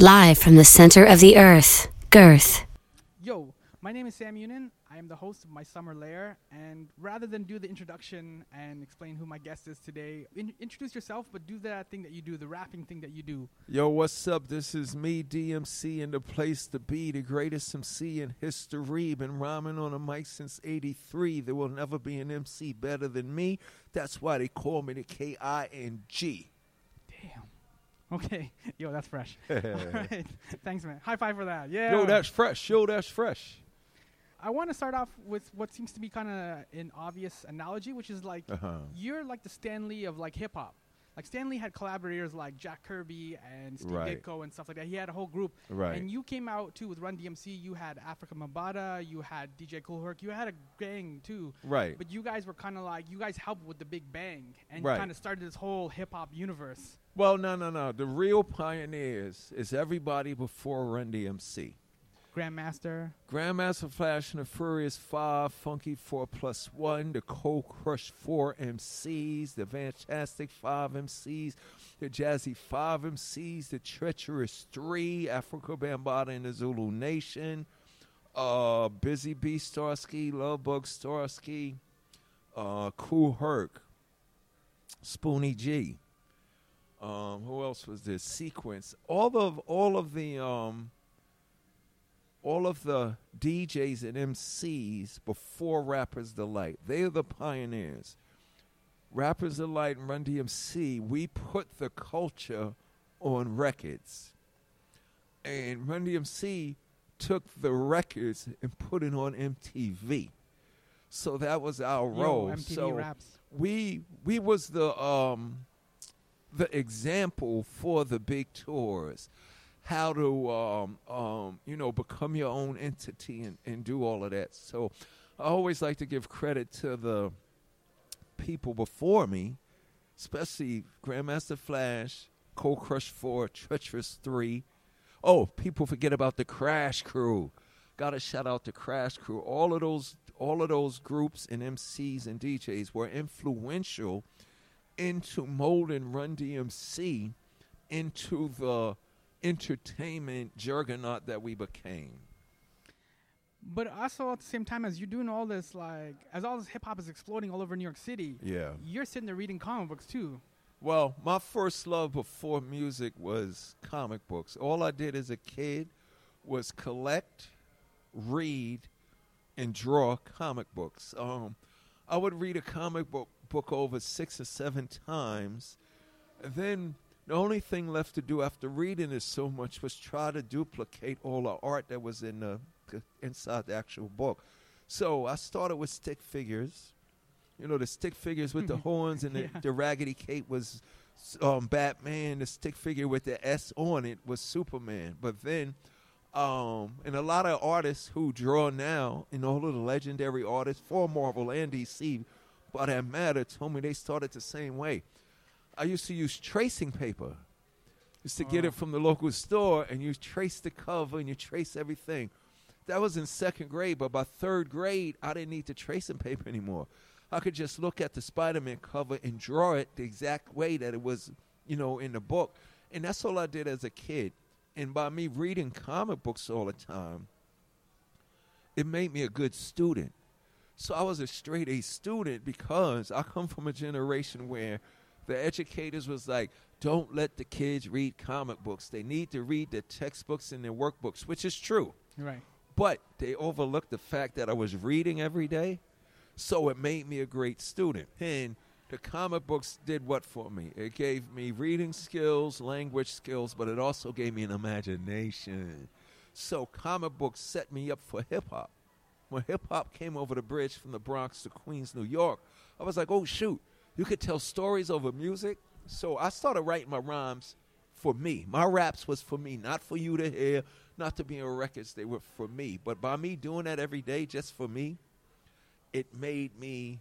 Live from the center of the earth, Girth. Yo, my name is Sam Unin. I am the host of My Summer Lair. And rather than do the introduction and explain who my guest is today, in- introduce yourself, but do that thing that you do, the rapping thing that you do. Yo, what's up? This is me, DMC, and the place to be, the greatest MC in history. Been rhyming on a mic since 83. There will never be an MC better than me. That's why they call me the K I N G. Okay. Yo, that's fresh. All right. Thanks, man. High five for that. Yeah. Yo, that's fresh. Yo, that's fresh. I want to start off with what seems to be kind of an obvious analogy, which is like Uh-huh. you're like the Stan Lee of like hip hop. Like Stan Lee had collaborators like Jack Kirby and Steve Right. Ditko and stuff like that. He had a whole group. Right. And you came out too with Run DMC. You had Africa Bambaataa. You had DJ Kool Herc. You had a gang too. Right. But you guys were kind of like you guys helped with the Big Bang and Right. kind of started this whole hip hop universe. Well, no, no, no. The real pioneers is everybody before Run DMC. Grandmaster. Grandmaster Flash and the Furious Five, Funky Four Plus One, the Cold Crush Four MCs, the Fantastic Five MCs, the Jazzy Five MCs, the Treacherous Three, Africa Bambaataa and the Zulu Nation, uh, Busy Bee Starski, Lovebug Starski, uh, Kool Herc, Spoonie G. Um, who else was there? Sequence. All of all of the um, all of the DJs and MCs before Rappers Delight. They are the pioneers. Rappers Delight and Run DMC, we put the culture on records. And Run DMC took the records and put it on MTV. So that was our Yo, role. MTV so raps. we we was the um the example for the big tours. How to um um you know become your own entity and, and do all of that. So i always like to give credit to the people before me especially grandmaster flash cold crush 4 treacherous 3 oh people forget about the crash crew. Gotta shout out the crash crew. All of those all of those groups and mcs and djs were influential into molding Run DMC into the entertainment juggernaut that we became. But also at the same time as you're doing all this, like as all this hip hop is exploding all over New York City, Yeah. you're sitting there reading comic books too. Well, my first love before music was comic books. All I did as a kid was collect, read, and draw comic books. Um, I would read a comic book book over six or seven times. And then the only thing left to do after reading it so much was try to duplicate all the art that was in the inside the actual book. So I started with stick figures. You know, the stick figures with the horns and the, Yeah. the raggedy cape was um, Batman. The stick figure with the S on it was Superman. But then, um, and a lot of artists who draw now, and all of the legendary artists for Marvel and DC, by that matter, told me they started the same way. I used to use tracing paper. Used to get it from the local store, and you trace the cover and you trace everything. That was in second grade, but by third grade, I didn't need the tracing paper anymore. I could just look at the Spider-Man cover and draw it the exact way that it was, you know, in the book. And that's all I did as a kid. And by me reading comic books all the time, it made me a good student. So I was a straight A student because I come from a generation where the educators was like, don't let the kids read comic books. They need to read the textbooks and their workbooks, which is true. Right. But they overlooked the fact that I was reading every day. So it made me a great student. And the comic books did what for me? It gave me reading skills, language skills, but it also gave me an imagination. So comic books set me up for hip hop. When hip hop came over the bridge from the Bronx to Queens, New York, I was like, oh, shoot, you could tell stories over music. So I started writing my rhymes for me. My raps was for me, not for you to hear, not to be on records. They were for me. But by me doing that every day just for me, it made me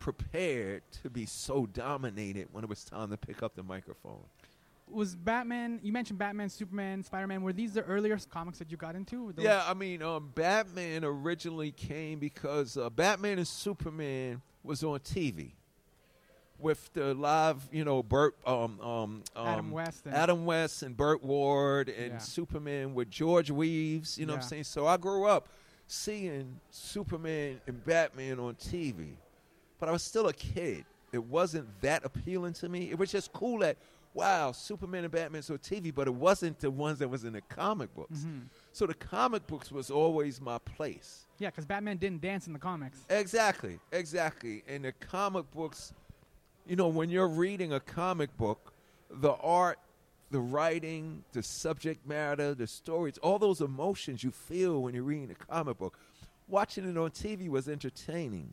prepared to be so dominated when it was time to pick up the microphone. Was Batman? You mentioned Batman, Superman, Spider Man. Were these the earlier comics that you got into? Yeah, I mean, um, Batman originally came because uh, Batman and Superman was on TV. with the live, you know, Burt, um, um, um, Adam West and- Adam West and Burt Ward and Yeah. Superman with George Reeves. You know what I'm saying? So I grew up seeing Superman and Batman on TV, but I was still a kid. It wasn't that appealing to me. It was just cool that wow, Superman and Batman so TV, but it wasn't the ones that was in the comic books. Mm-hmm. So the comic books was always my place. Yeah, because Batman didn't dance in the comics. Exactly, exactly. And the comic books, you know, when you're reading a comic book, the art, the writing, the subject matter, the stories, all those emotions you feel when you're reading a comic book. Watching it on TV was entertaining.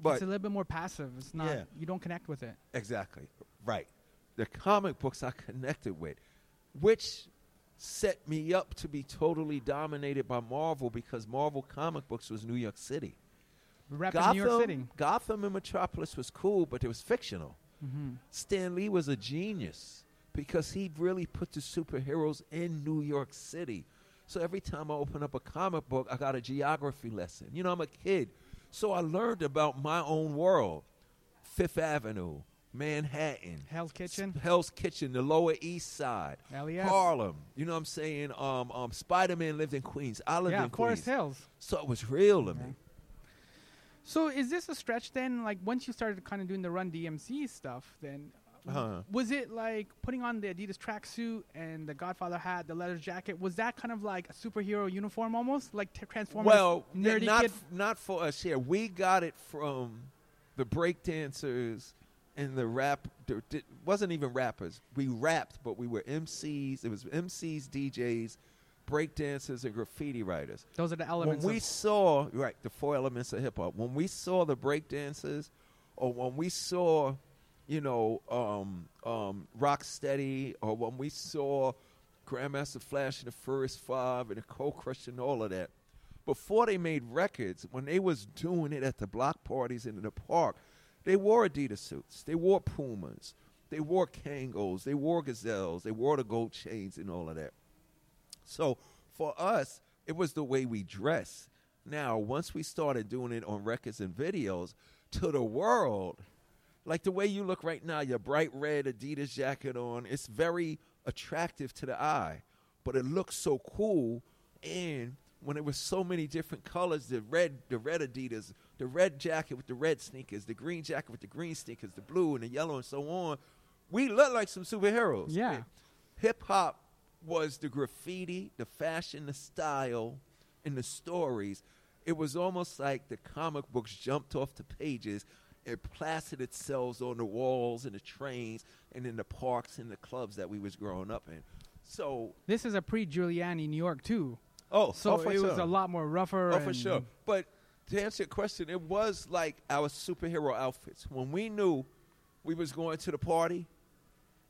But it's a little bit more passive. It's not. Yeah. You don't connect with it. Exactly. Right. The comic books I connected with, which set me up to be totally dominated by Marvel because Marvel comic books was New York City. In New York City. Gotham and Metropolis was cool, but it was fictional. Mm-hmm. Stan Lee was a genius because he really put the superheroes in New York City. So every time I open up a comic book, I got a geography lesson. You know, I'm a kid. So I learned about my own world Fifth Avenue, Manhattan, Hell's Kitchen. Hell's Kitchen, the Lower East Side, LES. Harlem. You know what I'm saying? Um, um, Spider Man lived in Queens. I lived Yeah, in Forest Queens. Hills. So it was real to Yeah. me. So is this a stretch then? Like once you started kind of doing the Run DMC stuff, then Uh-huh. was it like putting on the Adidas tracksuit and the Godfather hat, the leather jacket? Was that kind of like a superhero uniform almost, like t- Transformers? Well, nerdy not kid. f- not for us here. We got it from the breakdancers and the rap. Di- wasn't even rappers. We rapped, but we were MCs. It was MCs, DJs, breakdancers, and graffiti writers. Those are the elements. When we saw right the four elements of hip hop, when we saw the breakdancers, or when we saw, you know, um, um, Rocksteady, or when we saw Grandmaster Flash and the Furious Five and the Cold Crush and all of that, before they made records, when they was doing it at the block parties and in the park, they wore Adidas suits, they wore Pumas, they wore Kangols, they wore Gazelles, they wore the gold chains and all of that. So for us, it was the way we dress. Now, once we started doing it on records and videos to the world, like the way you look right now, your bright red Adidas jacket on, it's very attractive to the eye, but it looks so cool. And when it was so many different colors, the red, the red Adidas, the red jacket with the red sneakers, the green jacket with the green sneakers, the blue and the yellow and so on, we looked like some superheroes. Yeah. Hip hop was the graffiti, the fashion, the style, and the stories. It was almost like the comic books jumped off the pages and plastered itself on the walls and the trains and in the parks and the clubs that we was growing up in. So, this is a pre-Giuliani New York too. Oh, So oh, for it was a lot more rougher. Oh, for sure. But to answer your question, it was like our superhero outfits. When we knew we was going to the party,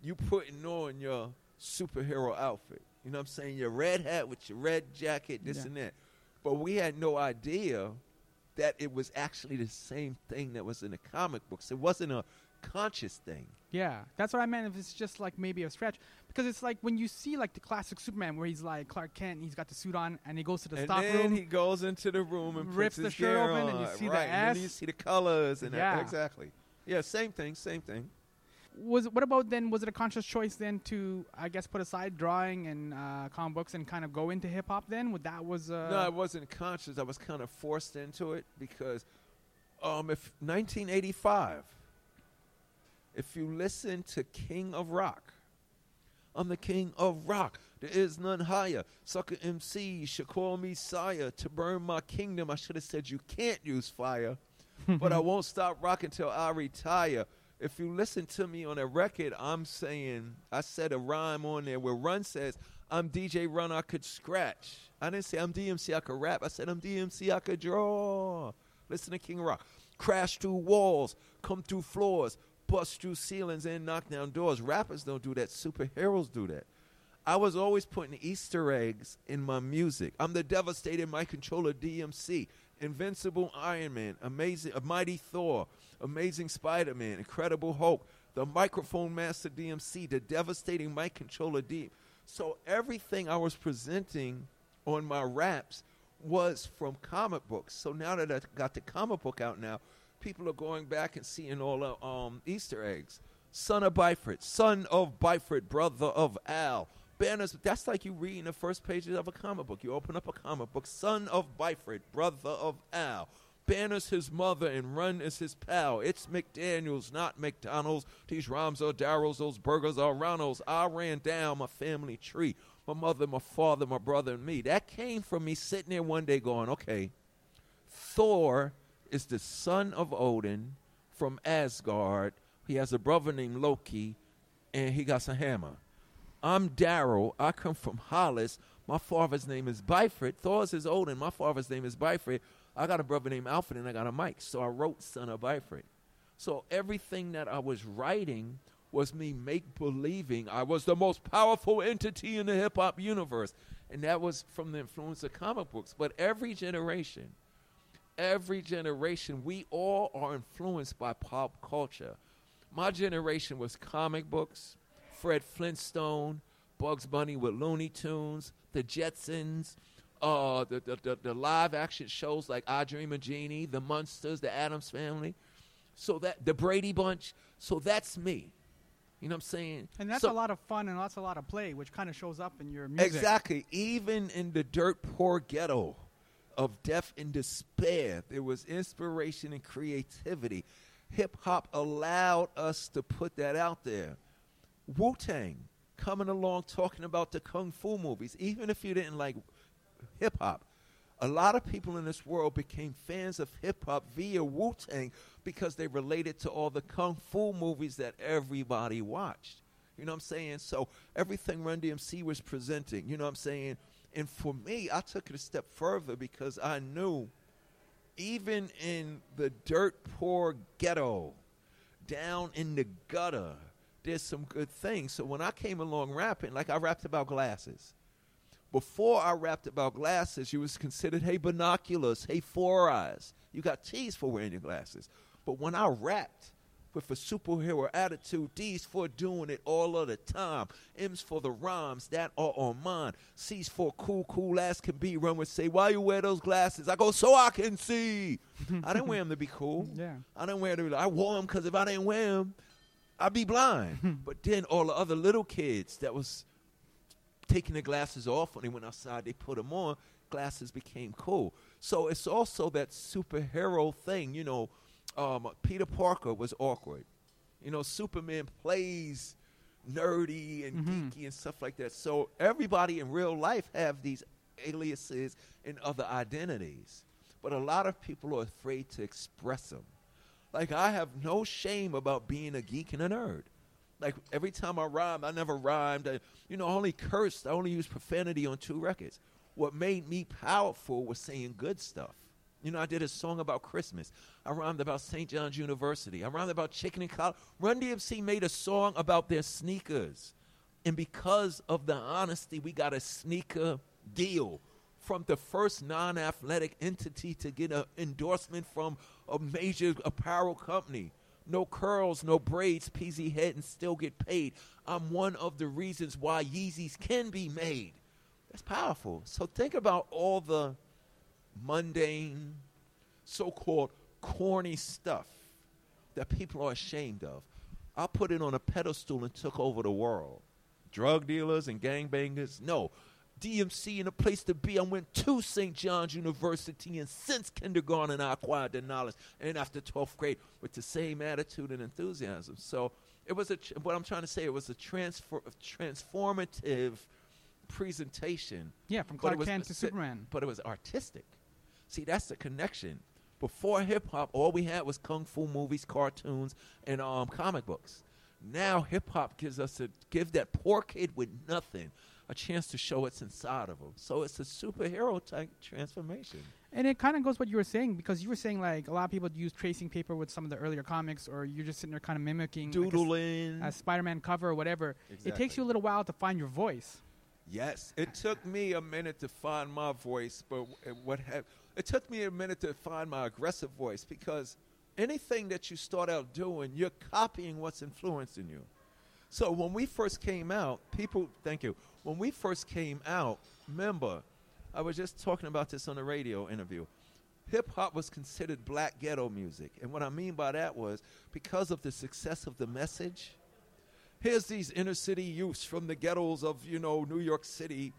you putting on your superhero outfit. You know what I'm saying? Your red hat with your red jacket, this Yeah. and that. But we had no idea that it was actually the same thing that was in the comic books. It wasn't a conscious thing. Yeah, that's what I meant. If it's just like maybe a stretch, because it's like when you see like the classic Superman, where he's like Clark Kent, he's got the suit on, and he goes to the and stock then room. he goes into the room and rips the shirt open and you see the right, And then you see the colors and Yeah. exactly. Yeah, same thing, same thing. was what about then? Was it a conscious choice then to I guess put aside drawing and uh, comic books and kind of go into hip hop? Then Would that was uh, no, I wasn't conscious. I was kind of forced into it because, um, if 1985, if you listen to King of Rock, I'm the king of rock. There is none higher. Sucker MC should call me sire. To burn my kingdom, I should have said you can't use fire. but I won't stop rocking till I retire. If you listen to me on a record, I'm saying I said a rhyme on there where Run says I'm DJ Run, I could scratch. I didn't say I'm DMC, I could rap. I said I'm DMC, I could draw. Listen to King Rock. Crash through walls, come through floors, bust through ceilings, and knock down doors. Rappers don't do that. Superheroes do that. I was always putting Easter eggs in my music. I'm the devastating my controller DMC, Invincible Iron Man, Amazing, a Mighty Thor, Amazing Spider Man, Incredible Hulk, the Microphone Master DMC, the devastating mic controller D. So everything I was presenting on my raps was from comic books. So now that I got the comic book out now, people are going back and seeing all the um, Easter eggs. Son of Byford, son of Byford, brother of Al. Banners, that's like you reading the first pages of a comic book. You open up a comic book, son of Byford, brother of Al. Banner's his mother and Run is his pal. It's McDaniels, not McDonald's. These rhymes are Darryl's, those burgers are Ronald's. I ran down my family tree. My mother, my father, my brother, and me. That came from me sitting there one day going, okay, Thor is the son of Odin from Asgard. He has a brother named Loki, and he got some hammer. I'm Daryl. I come from Hollis. My father's name is Byford. Thor's is Odin. My father's name is Byford. I got a brother named Alfred, and I got a Mike. So I wrote Son of Byford. So everything that I was writing was me make believing I was the most powerful entity in the hip hop universe. And that was from the influence of comic books. But every generation, every generation, we all are influenced by pop culture. My generation was comic books, Fred Flintstone, Bugs Bunny with Looney Tunes, the Jetsons, uh, the, the, the, the live action shows like I Dream of Jeannie, the Munsters, the Addams Family. So that the Brady Bunch. So that's me. You know what I'm saying? And that's So- a lot of fun and that's a lot of play, which kind of shows up in your music. Exactly. Even in the dirt poor ghetto of death and despair, there was inspiration and creativity. Hip hop allowed us to put that out there. Wu Tang coming along talking about the kung fu movies, even if you didn't like hip hop. A lot of people in this world became fans of hip hop via Wu Tang because they related to all the kung fu movies that everybody watched. You know what I'm saying? So everything Run DMC was presenting, you know what I'm saying? And for me, I took it a step further because I knew even in the dirt poor ghetto, down in the gutter, there's some good things. So when I came along rapping, like I rapped about glasses. Before I rapped about glasses, you was considered, hey, binoculars, hey, four eyes. You got teased for wearing your glasses. But when I rapped with a superhero attitude, D's for doing it all of the time, M's for the rhymes that are on mine, C's for cool, cool ass can be. Run with say, why you wear those glasses? I go, so I can see. I didn't wear them to be cool. Yeah. I didn't wear them. I wore them because if I didn't wear them, I'd be blind. but then all the other little kids that was taking their glasses off when they went outside, they put them on. Glasses became cool. So it's also that superhero thing. You know, um, Peter Parker was awkward. You know, Superman plays nerdy and geeky and stuff like that. So everybody in real life have these aliases and other identities, but a lot of people are afraid to express them. Like I have no shame about being a geek and a nerd. Like every time I rhymed, I never rhymed. I, you know, I only cursed. I only used profanity on two records. What made me powerful was saying good stuff. You know, I did a song about Christmas. I rhymed about St. John's University. I rhymed about chicken and collard. Run DMC made a song about their sneakers. And because of the honesty, we got a sneaker deal from the first non athletic entity to get an endorsement from a major apparel company. No curls, no braids, PZ head, and still get paid. I'm one of the reasons why Yeezys can be made. That's powerful. So think about all the mundane, so called corny stuff that people are ashamed of. I put it on a pedestal and took over the world. Drug dealers and gangbangers, no. DMC and a place to be. I went to St. John's University, and since kindergarten, I acquired the knowledge. And after 12th grade, with the same attitude and enthusiasm. So it was a. Tr- what I'm trying to say, it was a transfer, transformative presentation. Yeah, from Clark Kent to Superman. But it was artistic. See, that's the connection. Before hip hop, all we had was kung fu movies, cartoons, and um, comic books. Now hip hop gives us a give that poor kid with nothing a chance to show what's inside of him. So it's a superhero type transformation. And it kind of goes what you were saying because you were saying like a lot of people use tracing paper with some of the earlier comics, or you're just sitting there kind of mimicking like, a Doodling. a, Spider-Man cover or whatever. It takes you a little while to find your voice. Yes, it took me a minute to find my voice, but what hap- it took me a minute to find my aggressive voice because anything that you start out doing, you're copying what's influencing you. So when we first came out, people, thank you. When we first came out, remember, I was just talking about this on a radio interview. hip hop was considered black ghetto music. And what I mean by that was because of the success of the message, here's these inner city youths from the ghettos of, you know, New York City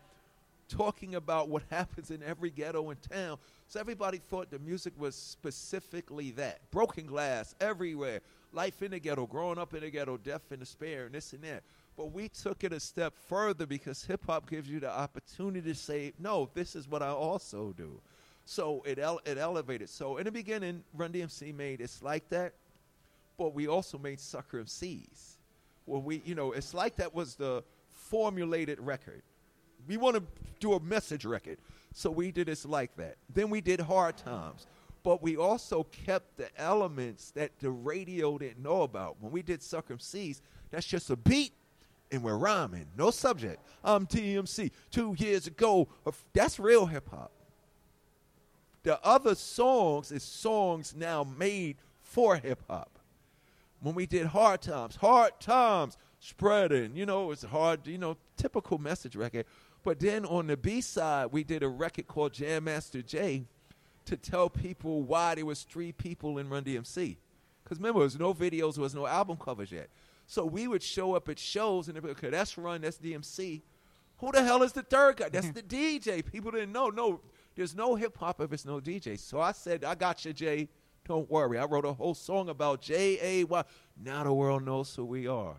talking about what happens in every ghetto in town. So everybody thought the music was specifically that. Broken glass everywhere. Life in the ghetto, growing up in the ghetto, death and despair, and this and that. But we took it a step further because hip hop gives you the opportunity to say, no, this is what I also do. So it ele- it elevated. So in the beginning, Run DMC made it's like that, but we also made Sucker MCs. Well, we you know it's like that was the formulated record. We want to do a message record, so we did it's like that. Then we did Hard Times, but we also kept the elements that the radio didn't know about. When we did MCs, that's just a beat and we're rhyming, no subject. I'm DMC. Two years ago, uh, that's real hip hop. The other songs is songs now made for hip hop. When we did Hard Times, Hard Times spreading, you know, it's hard, you know, typical message record. But then on the B side, we did a record called Jam Master Jay to tell people why there was three people in Run DMC. Because remember, there was no videos, there was no album covers yet. So we would show up at shows and they'd be, okay, that's Run, that's DMC. Who the hell is the third guy? That's the DJ. People didn't know. No, there's no hip hop if it's no DJ. So I said, I got you, Jay. Don't worry. I wrote a whole song about J A Y. Now the world knows who we are.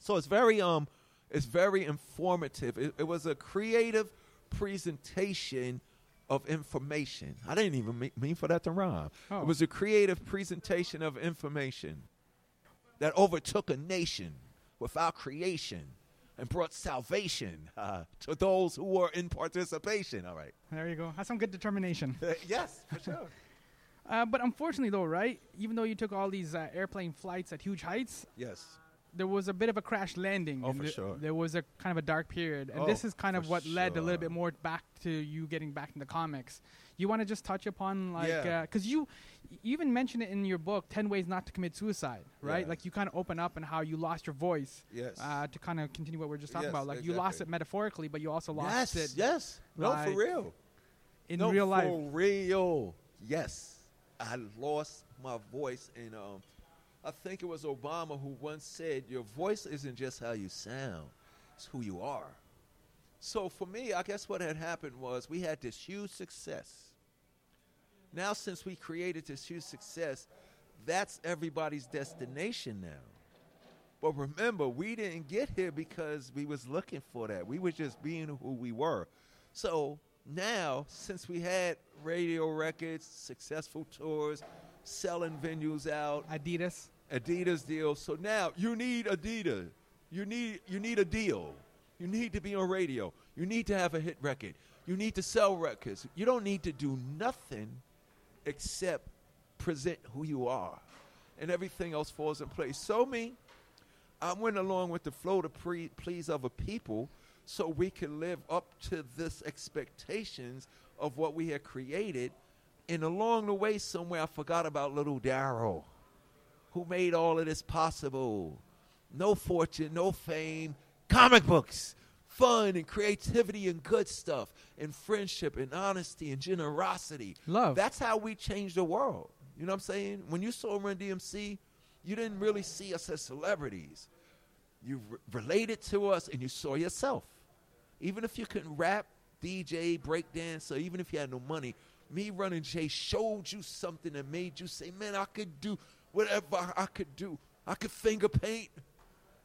So it's very um, it's very informative. It, it was a creative presentation of information. I didn't even mean, mean for that to rhyme. Oh. It was a creative presentation of information that overtook a nation without creation and brought salvation uh, to those who were in participation. All right. There you go. That's some good determination. yes, for sure. Uh, but unfortunately, though, right? Even though you took all these uh, airplane flights at huge heights, yes. There was a bit of a crash landing. Oh, for th- sure. There was a kind of a dark period, and Oh, this is kind of what led a little bit more back to you getting back into comics. You want to just touch upon like Yeah. because you, you even mention it in your book, Ten Ways Not to Commit Suicide, right? Yeah. Like you kind of open up and how you lost your voice. Yes. Uh, to kind of continue what we are just talking Yes, about, like you lost it metaphorically, but you also lost yes. it Yes. No, like, for real. in no, real life. For real. Yes. I lost my voice, and um, I think it was Obama who once said, "Your voice isn't just how you sound; it's who you are." So for me, I guess what had happened was we had this huge success. Now, since we created this huge success, that's everybody's destination now. But remember, we didn't get here because we was looking for that. We were just being who we were. So now, since we had radio records, successful tours, selling venues out, Adidas. Adidas deal. So now you need Adidas. You need you need a deal. You need to be on radio. You need to have a hit record. You need to sell records. You don't need to do nothing except present who you are. And everything else falls in place. So me, I went along with the flow to pre- please other people so we could live up to this expectations of what we had created. And along the way somewhere I forgot about little Daryl who made all of this possible. No fortune, no fame, comic books, fun and creativity and good stuff, and friendship and honesty and generosity. Love. That's how we change the world. You know what I'm saying? When you saw Run DMC, you didn't really see us as celebrities. You re- related to us and you saw yourself. Even if you couldn't rap, DJ, breakdance, or even if you had no money, me running Jay showed you something that made you say, man, I could do whatever I could do. I could finger paint.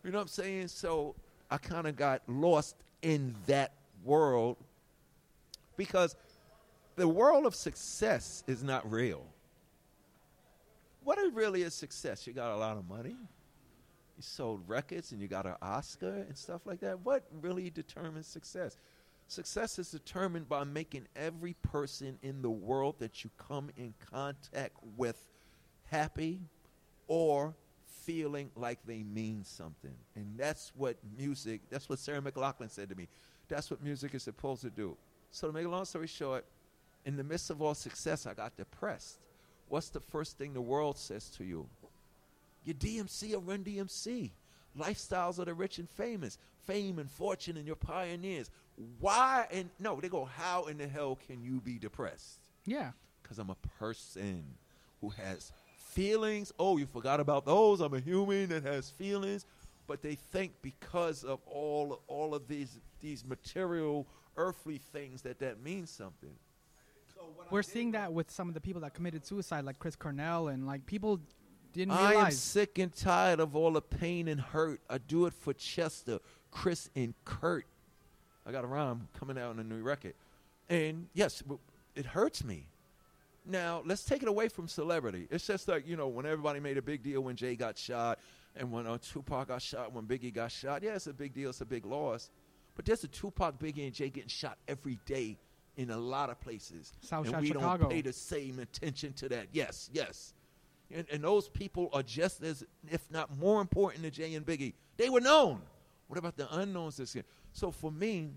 You know what I'm saying? So I kind of got lost in that world because the world of success is not real. What really is success? You got a lot of money, you sold records, and you got an Oscar and stuff like that. What really determines success? Success is determined by making every person in the world that you come in contact with happy or feeling like they mean something. And that's what music, that's what Sarah McLachlan said to me. That's what music is supposed to do. So to make a long story short, in the midst of all success, I got depressed. What's the first thing the world says to you? Your DMC or Run DMC. Lifestyles of the rich and famous. Fame and fortune and your pioneers. Why and no, they go, how in the hell can you be depressed? Yeah. because I'm a person who has feelings. Oh, you forgot about those. I'm a human that has feelings. But they think because of all all of these these material earthly things that that means something. We're seeing that with some of the people that committed suicide, like Chris Cornell, and like people didn't I am sick and tired of all the pain and hurt. I do it for Chester, Chris, and Kurt. I got a rhyme coming out in a new record. And yes, it hurts me. Now, let's take it away from celebrity. It's just like, you know, when everybody made a big deal when Jay got shot and when uh, Tupac got shot, when Biggie got shot. Yeah, it's a big deal. It's a big loss. But there's a Tupac, Biggie, and Jay getting shot every day in a lot of places. Southside and we Chicago. don't pay the same attention to that. Yes, yes. And, and those people are just as, if not more important than Jay and Biggie. They were known. What about the unknowns this year? So for me,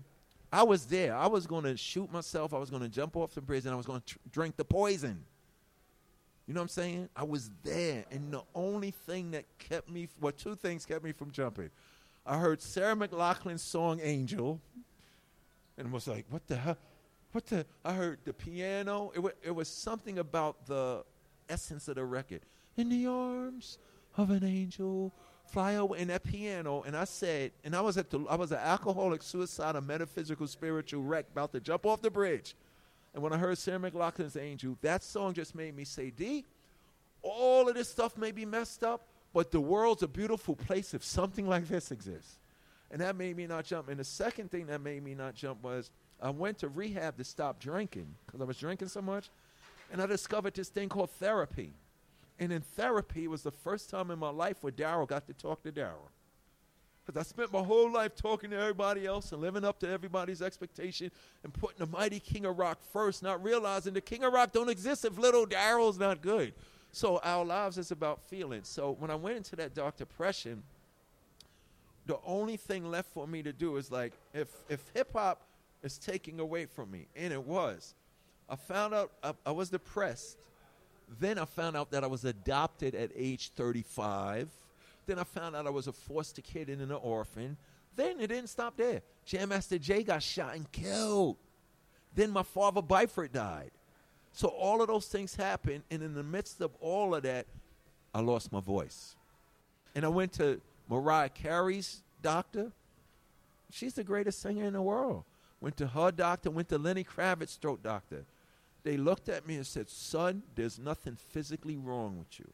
I was there. I was going to shoot myself. I was going to jump off the bridge, and I was going to tr- drink the poison. You know what I'm saying? I was there, and the only thing that kept me, well, two things kept me from jumping. I heard Sarah McLachlan's song "Angel," and was like, "What the hell? What the?" I heard the piano. It was, it was something about the essence of the record. In the arms of an angel, fly away. in that piano, and I said, and I was at the, I was an alcoholic, suicidal, metaphysical, spiritual wreck, about to jump off the bridge. And when I heard Sarah McLachlan's Angel, that song just made me say, D, all of this stuff may be messed up, but the world's a beautiful place if something like this exists. And that made me not jump. And the second thing that made me not jump was I went to rehab to stop drinking because I was drinking so much. And I discovered this thing called therapy. And in therapy, it was the first time in my life where Daryl got to talk to Daryl. Because I spent my whole life talking to everybody else and living up to everybody's expectation and putting the mighty King of Rock first, not realizing the King of Rock don't exist if little Daryl's not good. So our lives is about feelings. So when I went into that dark depression, the only thing left for me to do is like if if hip hop is taking away from me, and it was, I found out I, I was depressed. Then I found out that I was adopted at age 35. Then I found out I was a foster kid and an orphan. Then it didn't stop there. Jam Master Jay got shot and killed. Then my father Byford died. So all of those things happened, and in the midst of all of that, I lost my voice. And I went to Mariah Carey's doctor. She's the greatest singer in the world. Went to her doctor, went to Lenny Kravitz's throat doctor. They looked at me and said, Son, there's nothing physically wrong with you.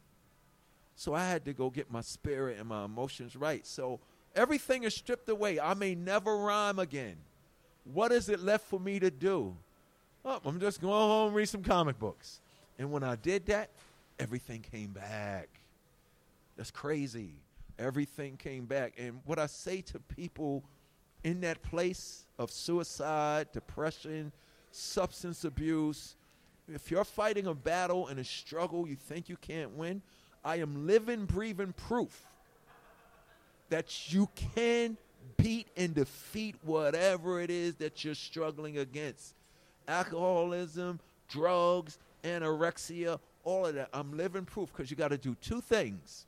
So I had to go get my spirit and my emotions right. So everything is stripped away. I may never rhyme again. What is it left for me to do? Oh, I'm just going home and read some comic books. And when I did that, everything came back. That's crazy. Everything came back. And what I say to people in that place of suicide, depression, substance abuse, if you're fighting a battle and a struggle you think you can't win, I am living, breathing proof that you can beat and defeat whatever it is that you're struggling against. Alcoholism, drugs, anorexia, all of that. I'm living proof because you got to do two things.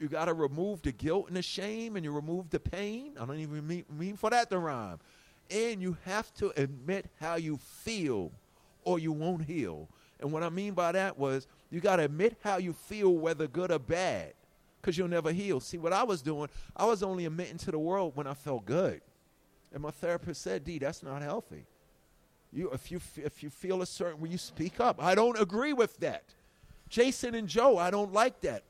You got to remove the guilt and the shame, and you remove the pain. I don't even mean, mean for that to rhyme. And you have to admit how you feel, or you won't heal. And what I mean by that was you got to admit how you feel, whether good or bad, because you'll never heal. See, what I was doing, I was only admitting to the world when I felt good. And my therapist said, D, that's not healthy. You, if, you, if you feel a certain way, you speak up. I don't agree with that. Jason and Joe, I don't like that.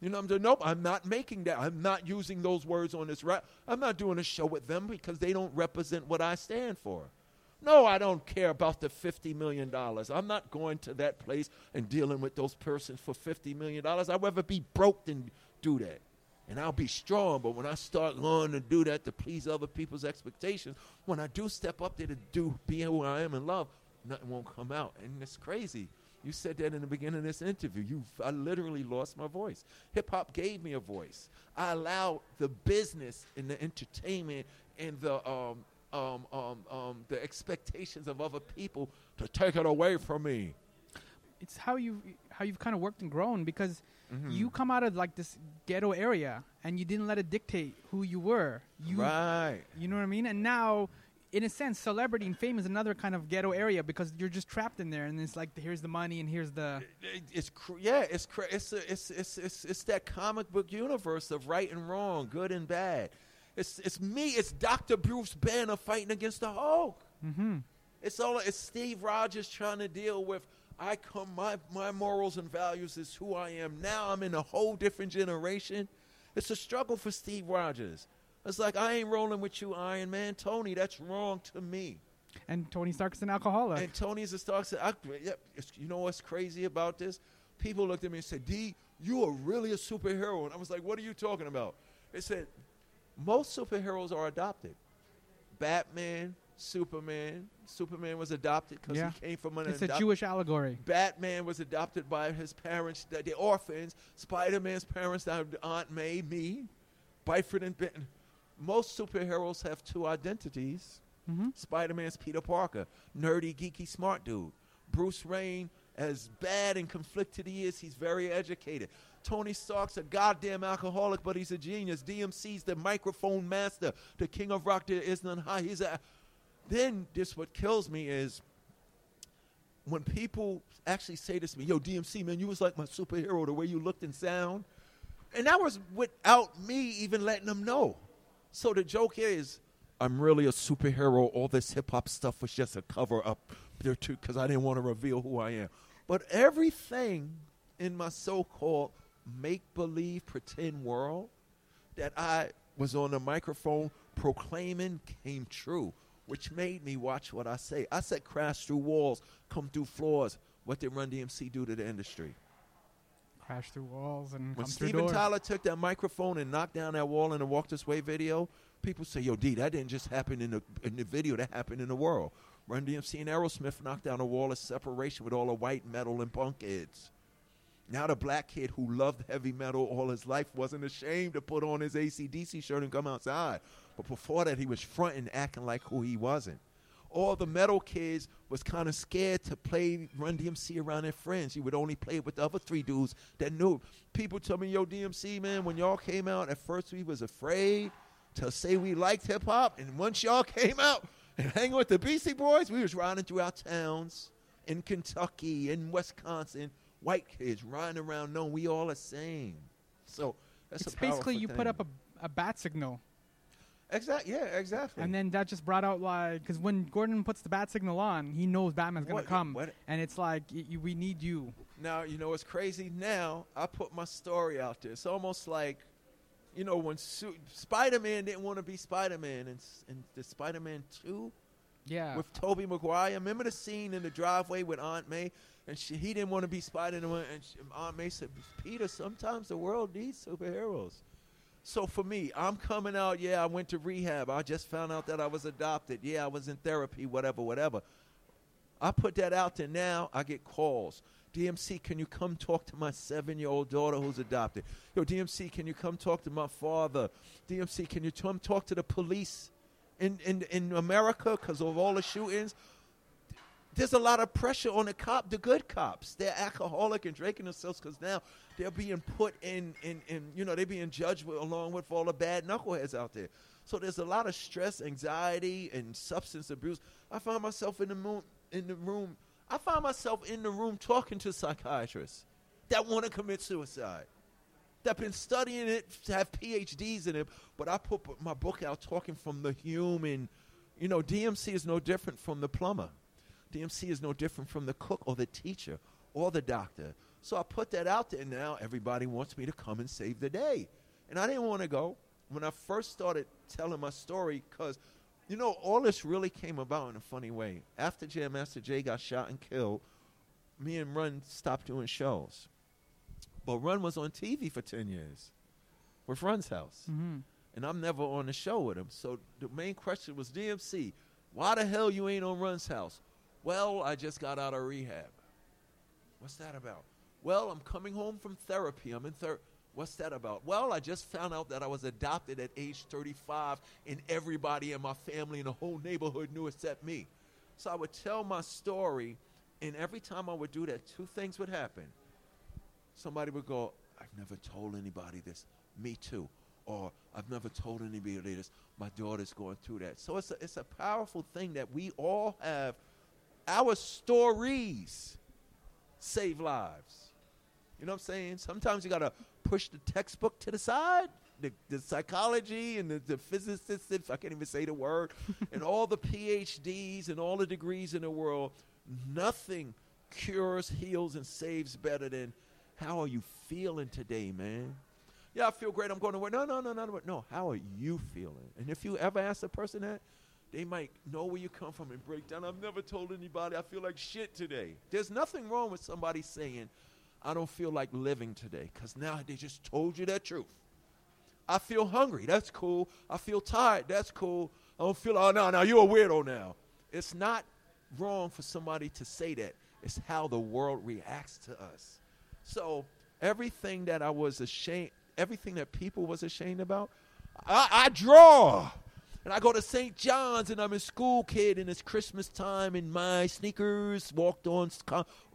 You know, I'm saying, nope, I'm not making that. I'm not using those words on this rap. I'm not doing a show with them because they don't represent what I stand for. No, I don't care about the $50 million. I'm not going to that place and dealing with those persons for $50 million. I'd rather be broke than do that. And I'll be strong, but when I start going to do that to please other people's expectations, when I do step up there to do be who I am in love, nothing won't come out. And it's crazy. You said that in the beginning of this interview. You, I literally lost my voice. Hip hop gave me a voice. I allowed the business and the entertainment and the um, um, um, um, the expectations of other people to take it away from me. it's how you how you've kind of worked and grown because Mm-hmm. you come out of like this ghetto area and you didn't let it dictate who you were. You right. you know what I mean? And now in a sense, celebrity and fame is another kind of ghetto area because you're just trapped in there, and it's like here's the money and here's the. It- it's cr- yeah, it's cra- it's, a, it's it's it's it's that comic book universe of right and wrong, good and bad. It's it's me. It's Doctor Bruce Banner fighting against the Hulk. Mm-hmm. It's all it's Steve Rogers trying to deal with. I come my my morals and values is who I am. Now I'm in a whole different generation. It's a struggle for Steve Rogers. It's like I ain't rolling with you, Iron Man. Tony, that's wrong to me. And Tony Stark's an alcoholic. And Tony's a Stark said, I, yep, you know what's crazy about this? People looked at me and said, D, you are really a superhero. And I was like, what are you talking about? They said, most superheroes are adopted. Batman, Superman. Superman was adopted because Yeah. he came from an it's a Jewish allegory. Batman was adopted by his parents, the, the orphans. Spider Man's parents, Aunt May, me, Byford and Benton. Most superheroes have two identities. Mm-hmm. Spider Man's Peter Parker, nerdy, geeky, smart dude. Bruce Wayne, as bad and conflicted he is, he's very educated. Tony Stark's a goddamn alcoholic, but he's a genius. DMC's the microphone master, the king of rock. There is none high. He's a. Then this what kills me is when people actually say this to me, "Yo, DMC man, you was like my superhero, the way you looked and sound," and that was without me even letting them know. So the joke is, I'm really a superhero. All this hip hop stuff was just a cover up there too, because I didn't want to reveal who I am. But everything in my so-called make-believe pretend world that I was on the microphone proclaiming came true, which made me watch what I say. I said crash through walls, come through floors. What did Run DMC do to the industry? Crash through walls and When come through Steven. Tyler took that microphone and knocked down that wall in the Walk This Way video, people say, "Yo, D, that didn't just happen in the in the video. That happened in the world." Run DMC and Aerosmith knocked down a wall of separation with all the white metal and punk kids. Now the black kid who loved heavy metal all his life wasn't ashamed to put on his ACDC shirt and come outside. But before that, he was fronting, acting like who he wasn't. All the metal kids was kind of scared to play Run DMC around their friends. He would only play with the other three dudes that knew. People tell me, yo, DMC, man, when y'all came out, at first we was afraid to say we liked hip hop. And once y'all came out and hanging with the Beastie Boys, we was riding through our towns in Kentucky, in Wisconsin, white kids riding around knowing we all the same. So that's it's basically you put up a, a bat signal, Exactly. Yeah, exactly. and then that just brought out like because when Gordon puts the bat signal on, he knows Batman's gonna What- come, what- and it's like y- y- we need you. Now, you know what's crazy? Now, I put my story out there. It's almost like, you know, when Su- Spider Man didn't want to be Spider Man and in the Spider Man 2 Yeah. with Tobey Maguire. Remember the scene in the driveway with Aunt May? And she, he didn't want to be Spider Man. And she, Aunt May said, Peter, sometimes the world needs superheroes. So for me, I'm coming out. Yeah, I went to rehab. I just found out that I was adopted. Yeah, I was in therapy, whatever, whatever. I put that out there now. I get calls. DMC, can you come talk to my seven year old daughter who's adopted? Yo, DMC, can you come talk to my father? DMC, can you come talk to the police in, in, in America because of all the shootings? There's a lot of pressure on the cop, the good cops. They're alcoholic and drinking themselves because now they're being put in, in, in, you know, they're being judged with, along with all the bad knuckleheads out there. So there's a lot of stress, anxiety, and substance abuse. I find myself in the moon, in the room. I find myself in the room talking to psychiatrists that want to commit suicide. That been studying it, to have PhDs in it, but I put my book out talking from the human. You know, DMC is no different from the plumber. DMC is no different from the cook or the teacher or the doctor. So I put that out there now. Everybody wants me to come and save the day. And I didn't want to go. When I first started telling my story, because, you know, all this really came about in a funny way. After Jam Master Jay got shot and killed, me and Run stopped doing shows. But Run was on TV for 10 years with Run's house. hmm And I'm never on the show with him. So the main question was DMC, why the hell you ain't on Run's house? Well, I just got out of rehab. What's that about? Well, I'm coming home from therapy. I'm in therapy. What's that about? Well, I just found out that I was adopted at age 35, and everybody in my family and the whole neighborhood knew except me. So I would tell my story, and every time I would do that, two things would happen. Somebody would go, I've never told anybody this. Me too. Or I've never told anybody this. my daughter's going through that. So it's a, it's a powerful thing that we all have. Our stories save lives. You know what I'm saying? Sometimes you got to push the textbook to the side, the, the psychology and the, the physicists, if I can't even say the word, and all the PhDs and all the degrees in the world. Nothing cures, heals, and saves better than how are you feeling today, man? Yeah, I feel great. I'm going to work. No, no, no, no, no. No, how are you feeling? And if you ever ask a person that, they might know where you come from and break down. I've never told anybody I feel like shit today. There's nothing wrong with somebody saying, I don't feel like living today, because now they just told you that truth. I feel hungry. That's cool. I feel tired. That's cool. I don't feel, oh, no, no, you're a weirdo now. It's not wrong for somebody to say that. It's how the world reacts to us. So everything that I was ashamed, everything that people was ashamed about, I, I draw. And I go to St. John's and I'm a school kid and it's Christmas time and my sneakers walked on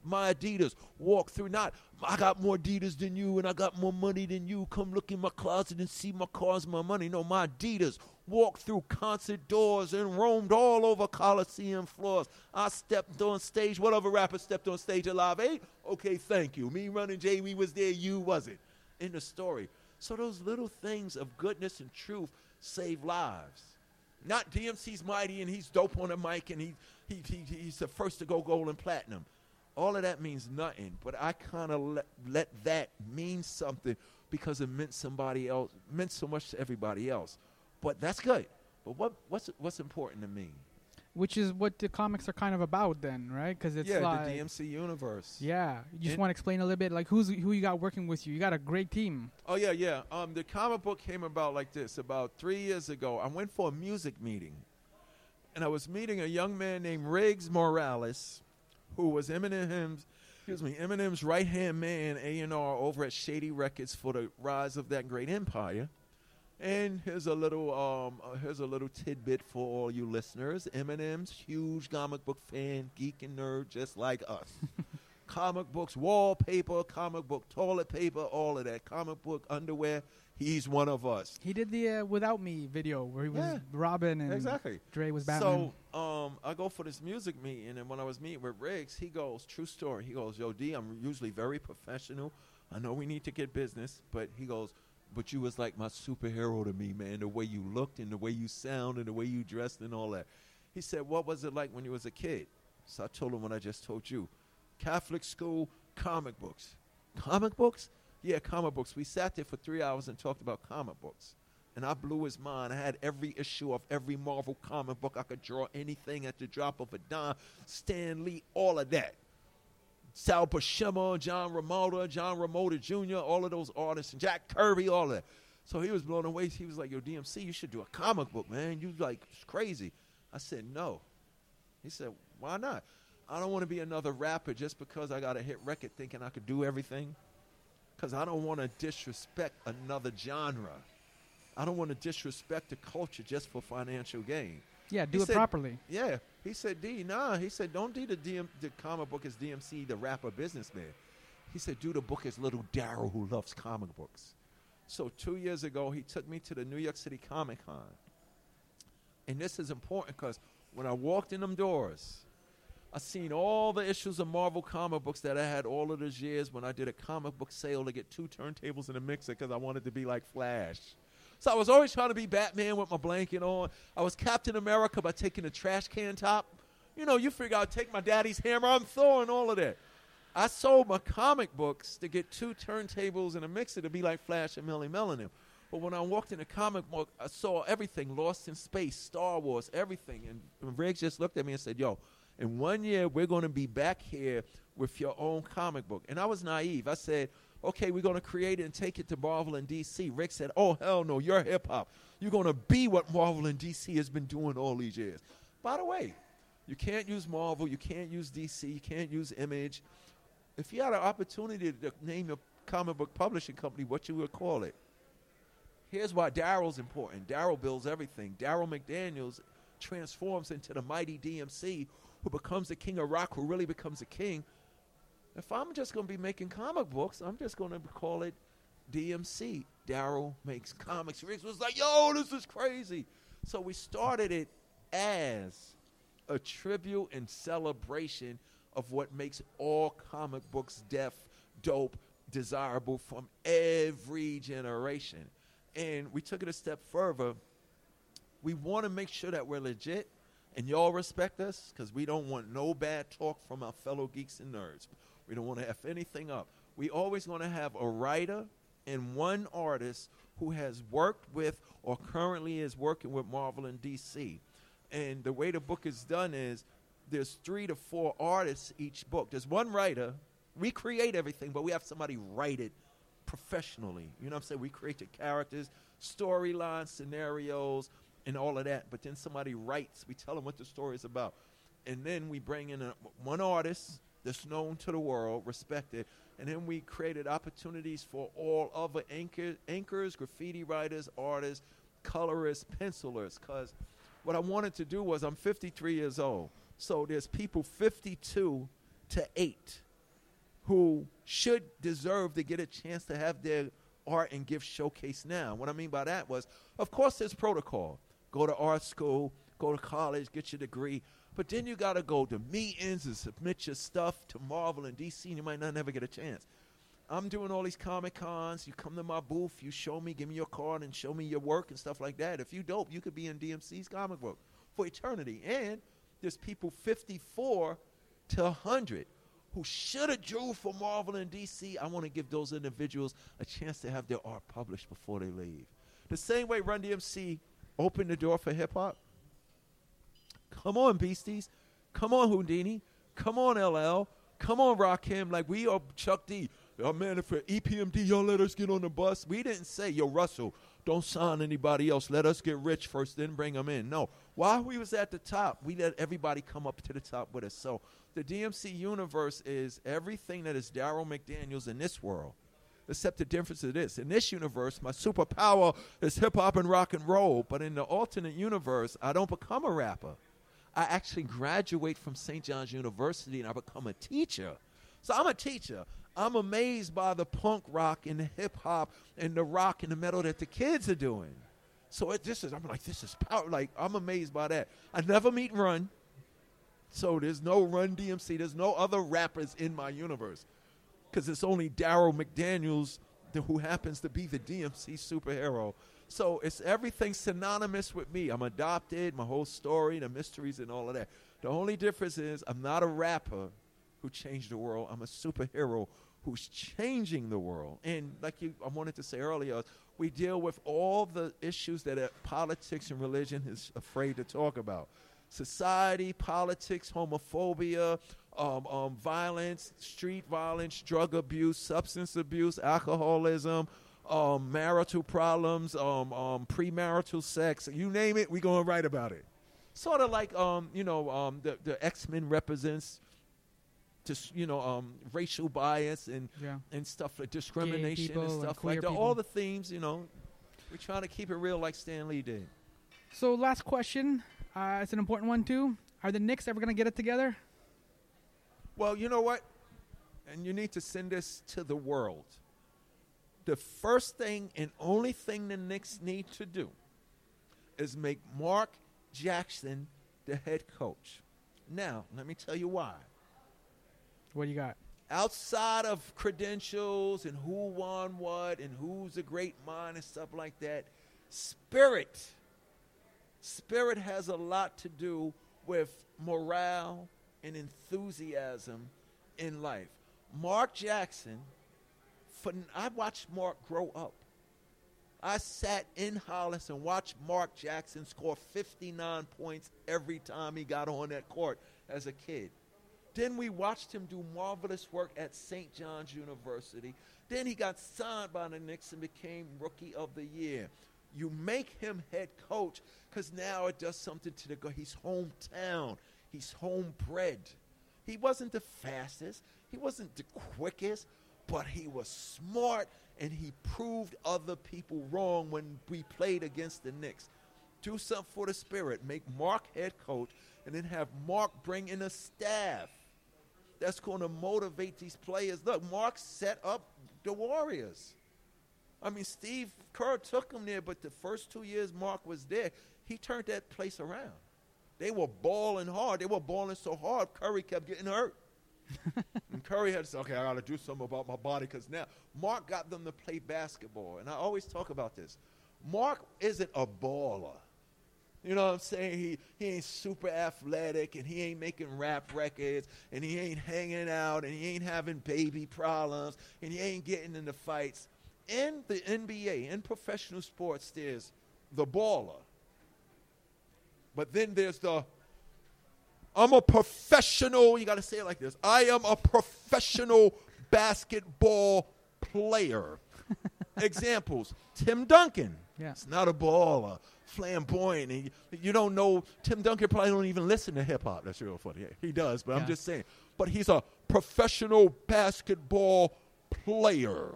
my Adidas walked through not I got more Adidas than you and I got more money than you. Come look in my closet and see my cars, my money. No, my Adidas walked through concert doors and roamed all over Coliseum floors. I stepped on stage. What other rapper stepped on stage at Live 8? Eh? Okay, thank you. Me running Jay, we was there, you wasn't. In the story. So those little things of goodness and truth save lives. Not DMC's mighty and he's dope on the mic and he, he, he he's the first to go gold and platinum. All of that means nothing, but I kind of let, let that mean something because it meant somebody else, meant so much to everybody else. But that's good. But what what's what's important to me? Which is what the comics are kind of about, then, right? Because it's yeah, like the DMC universe. Yeah, you just want to explain a little bit, like who's who you got working with you. You got a great team. Oh yeah, yeah. Um, the comic book came about like this. About three years ago, I went for a music meeting, and I was meeting a young man named Riggs Morales, who was Eminem's excuse me, Eminem's right hand man, A and R, over at Shady Records for the rise of that great empire. And here's a little um, uh, here's a little tidbit for all you listeners. Eminem's huge comic book fan, geek and nerd, just like us. comic books, wallpaper, comic book toilet paper, all of that. Comic book underwear. He's one of us. He did the uh, "Without Me" video where he was Yeah. Robin and Exactly. Dre was Batman. So um, I go for this music meeting, and when I was meeting with Riggs, he goes, "True story." He goes, "Yo, D, I'm usually very professional. I know we need to get business, but he goes." But you was like my superhero to me, man. The way you looked and the way you sound and the way you dressed and all that. He said, "What was it like when you was a kid?" So I told him what I just told you. Catholic school, comic books. Comic books? Yeah, comic books. We sat there for three hours and talked about comic books. And I blew his mind. I had every issue of every Marvel comic book. I could draw anything at the drop of a dime. Stan Lee, all of that. Sal Buscema, John Romita, John Romita Jr., all of those artists, and Jack Kirby, all of that. So he was blown away. He was like, "Yo, DMC, you should do a comic book, man. You like it's crazy." I said, "No." He said, "Why not?" I don't want to be another rapper just because I got a hit record thinking I could do everything. Because I don't want to disrespect another genre. I don't want to disrespect the culture just for financial gain. Yeah, do he it said- properly. Yeah, he said, D, nah. He said, don't do the DM, the comic book as DMC, the rapper businessman. He said, do the book as little Daryl who loves comic books. So two years ago, he took me to the New York City Comic Con. And this is important because when I walked in them doors, I seen all the issues of Marvel comic books that I had all of those years when I did a comic book sale to get two turntables and a mixer because I wanted to be like Flash. So I was always trying to be Batman with my blanket on. I was Captain America by taking the trash can top. You know, you figure I'd take my daddy's hammer. I'm Thor and all of that. I sold my comic books to get two turntables and a mixer to be like Flash and Melle Mel and them. But when I walked in the comic book, I saw everything Lost in Space, Star Wars, everything. And, and Riggs just looked at me and said, Yo, in one year, we're going to be back here with your own comic book. And I was naive. I said, Okay, we're going to create it and take it to Marvel and DC. Rick said, Oh, hell no, you're hip hop. You're going to be what Marvel and DC has been doing all these years. By the way, you can't use Marvel, you can't use DC, you can't use Image. If you had an opportunity to name your comic book publishing company, what you would call it? Here's why Daryl's important. Daryl builds everything. Daryl McDaniels transforms into the mighty DMC who becomes the king of rock, who really becomes a king. If I'm just going to be making comic books, I'm just going to call it DMC. Daryl makes comics. Riggs was like, yo, this is crazy. So we started it as a tribute and celebration of what makes all comic books deaf, dope, desirable from every generation. And we took it a step further. We want to make sure that we're legit and y'all respect us because we don't want no bad talk from our fellow geeks and nerds. We don't want to F anything up. We always want to have a writer and one artist who has worked with or currently is working with Marvel and DC. And the way the book is done is there's three to four artists each book. There's one writer. We create everything, but we have somebody write it professionally. You know what I'm saying? We create the characters, storylines, scenarios, and all of that. But then somebody writes. We tell them what the story is about, and then we bring in a, one artist that's known to the world, respected, and then we created opportunities for all other anchor, anchors, graffiti writers, artists, colorists, pencilers. Because what I wanted to do was, I'm 53 years old, so there's people 52 to 8 who should deserve to get a chance to have their art and gift showcase now. What I mean by that was, of course, there's protocol. Go to art school, go to college, get your degree. But then you got to go to meetings and submit your stuff to Marvel and DC, and you might not never get a chance. I'm doing all these Comic Cons. You come to my booth, you show me, give me your card, and show me your work and stuff like that. If you dope, you could be in DMC's comic book for eternity. And there's people 54 to 100 who should have drew for Marvel and DC. I want to give those individuals a chance to have their art published before they leave. The same way Run DMC opened the door for hip hop. Come on, Beasties. Come on, Whodini. Come on, LL. Come on, Rakim. Like we are Chuck D. Oh man, for EPMD, y'all let us get on the bus. We didn't say, yo, Russell, don't sign anybody else. Let us get rich first, then bring them in. No. While we was at the top, we let everybody come up to the top with us. So the DMC universe is everything that is Daryl McDaniels in this world. Except the difference is this. In this universe, my superpower is hip hop and rock and roll. But in the alternate universe, I don't become a rapper. I actually graduate from St. John's University and I become a teacher. So I'm a teacher. I'm amazed by the punk rock and the hip hop and the rock and the metal that the kids are doing. So it, this is, I'm like, this is power. Like, I'm amazed by that. I never meet Run. So there's no Run DMC. There's no other rappers in my universe. Because it's only Daryl McDaniels who happens to be the DMC superhero. So it's everything synonymous with me. I'm adopted, my whole story, the mysteries, and all of that. The only difference is I'm not a rapper who changed the world. I'm a superhero who's changing the world. And like you, I wanted to say earlier, we deal with all the issues that politics and religion is afraid to talk about. Society, politics, homophobia, um, um, violence, street violence, drug abuse, substance abuse, alcoholism, um, marital problems, um, um, premarital sex, you name it, we're going to write about it. Sort of like, um, you know, um, the, the X Men represents just you know um, racial bias and Yeah. and stuff like discrimination and and stuff queer like that. people. All the themes, you know, we're trying to keep it real like Stan Lee did. So last question. Uh, it's an important one too. Are the Knicks ever gonna get it together? Well, you know what? And you need to send this to the world. The first thing and only thing the Knicks need to do is make Mark Jackson the head coach. Now, let me tell you why. What do you got? outside of credentials and who won what and who's a great mind and stuff like that, spirit, spirit has a lot to do with morale and enthusiasm in life. Mark Jackson, I watched Mark grow up. I sat in Hollis and watched Mark Jackson score 59 points every time he got on that court as a kid. Then we watched him do marvelous work at St. John's University. Then he got signed by the Knicks and became Rookie of the Year. You make him head coach because now it does something to the guy. He's hometown. He's homebred. He wasn't the fastest. He wasn't the quickest, but he was smart and he proved other people wrong when we played against the Knicks. Do something for the spirit. Make Mark head coach and then have Mark bring in a staff that's going to motivate these players. Look, Mark set up the Warriors. I mean, Steve Kerr took him there, but the first two years Mark was there, he turned that place around. They were balling hard. They were balling so hard, Curry kept getting hurt. and Curry had to say, okay, I got to do something about my body because now Mark got them to play basketball. And I always talk about this. Mark isn't a baller. You know what I'm saying? He, he ain't super athletic and he ain't making rap records and he ain't hanging out and he ain't having baby problems and he ain't getting into fights. In the NBA, in professional sports, there's the baller. But then there's the I'm a professional, you got to say it like this I am a professional basketball player. Examples Tim Duncan. Yeah. It's not a baller, flamboyant. And you, don't know, Tim Duncan probably don't even listen to hip hop. That's real funny. Yeah, he does, but Yeah. I'm just saying. But he's a professional basketball player.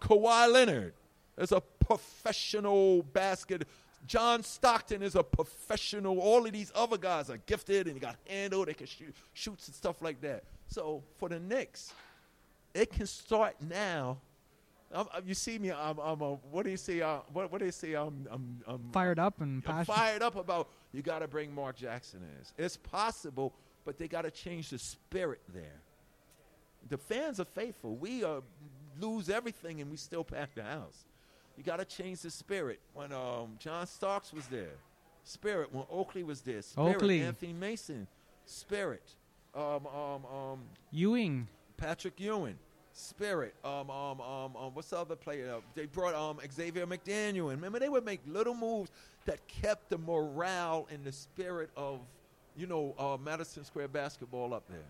Kawhi Leonard is a professional basket. John Stockton is a professional. All of these other guys are gifted and they got handle. They can shoot shoots and stuff like that. So for the Knicks, it can start now. I'm, I'm- you see me? I'm, I'm a. What do you say? Uh, what, what do you say? I'm. I'm. I'm Fired up and fired up about. You got to bring Mark Jackson in. It's possible, but they got to change the spirit there. The fans are faithful. We uh, lose everything and we still pack the house. You got to change the spirit. When um, John Starks was there, spirit. When Oakley was there, spirit. Oakley. Anthony Mason, spirit. Um, um, um, Ewing. Patrick Ewing, Spirit. Um, um, um, um, what's the other player? Uh, They brought um Xavier McDaniel in. Remember, they would make little moves that kept the morale and the spirit of, you know, uh, Madison Square basketball up there.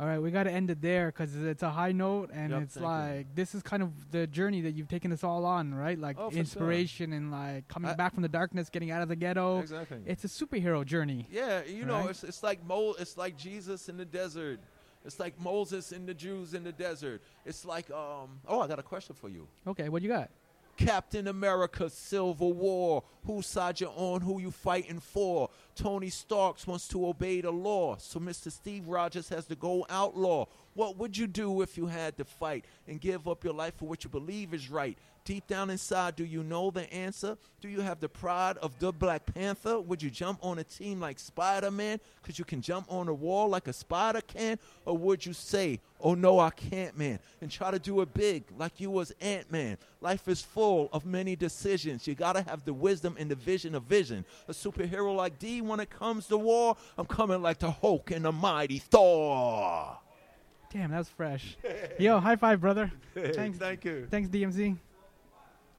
All right, we got to end it there because it's a high note, and Yep, it's thank you. like this is kind of the journey that you've taken us all on, right? Like Oh, for sure. inspiration and like coming I- back from the darkness, getting out of the ghetto. Exactly. It's a superhero journey. Yeah, you know, it's it's like Mo, it's like Jesus in the desert. It's like Moses and the Jews in the desert. It's like um. Oh, I got a question for you. Okay, what you got? Captain America Civil War. Whose side you're on, who you fighting for. Tony Starks wants to obey the law, so Mr. Steve Rogers has to go outlaw. What would you do if you had to fight and give up your life for what you believe is right? Deep down inside, do you know the answer? Do you have the pride of the Black Panther? Would you jump on a team like Spider Man because you can jump on a wall like a spider can? Or would you say, oh no, I can't, man, and try to do it big like you was Ant Man? Life is full of many decisions. You gotta have the wisdom and the vision of vision. A superhero like D, when it comes to war, I'm coming like the Hulk and the mighty Thor. Damn, that was fresh. Yo, high five, brother. Thanks. Thank you. Thanks, DMC.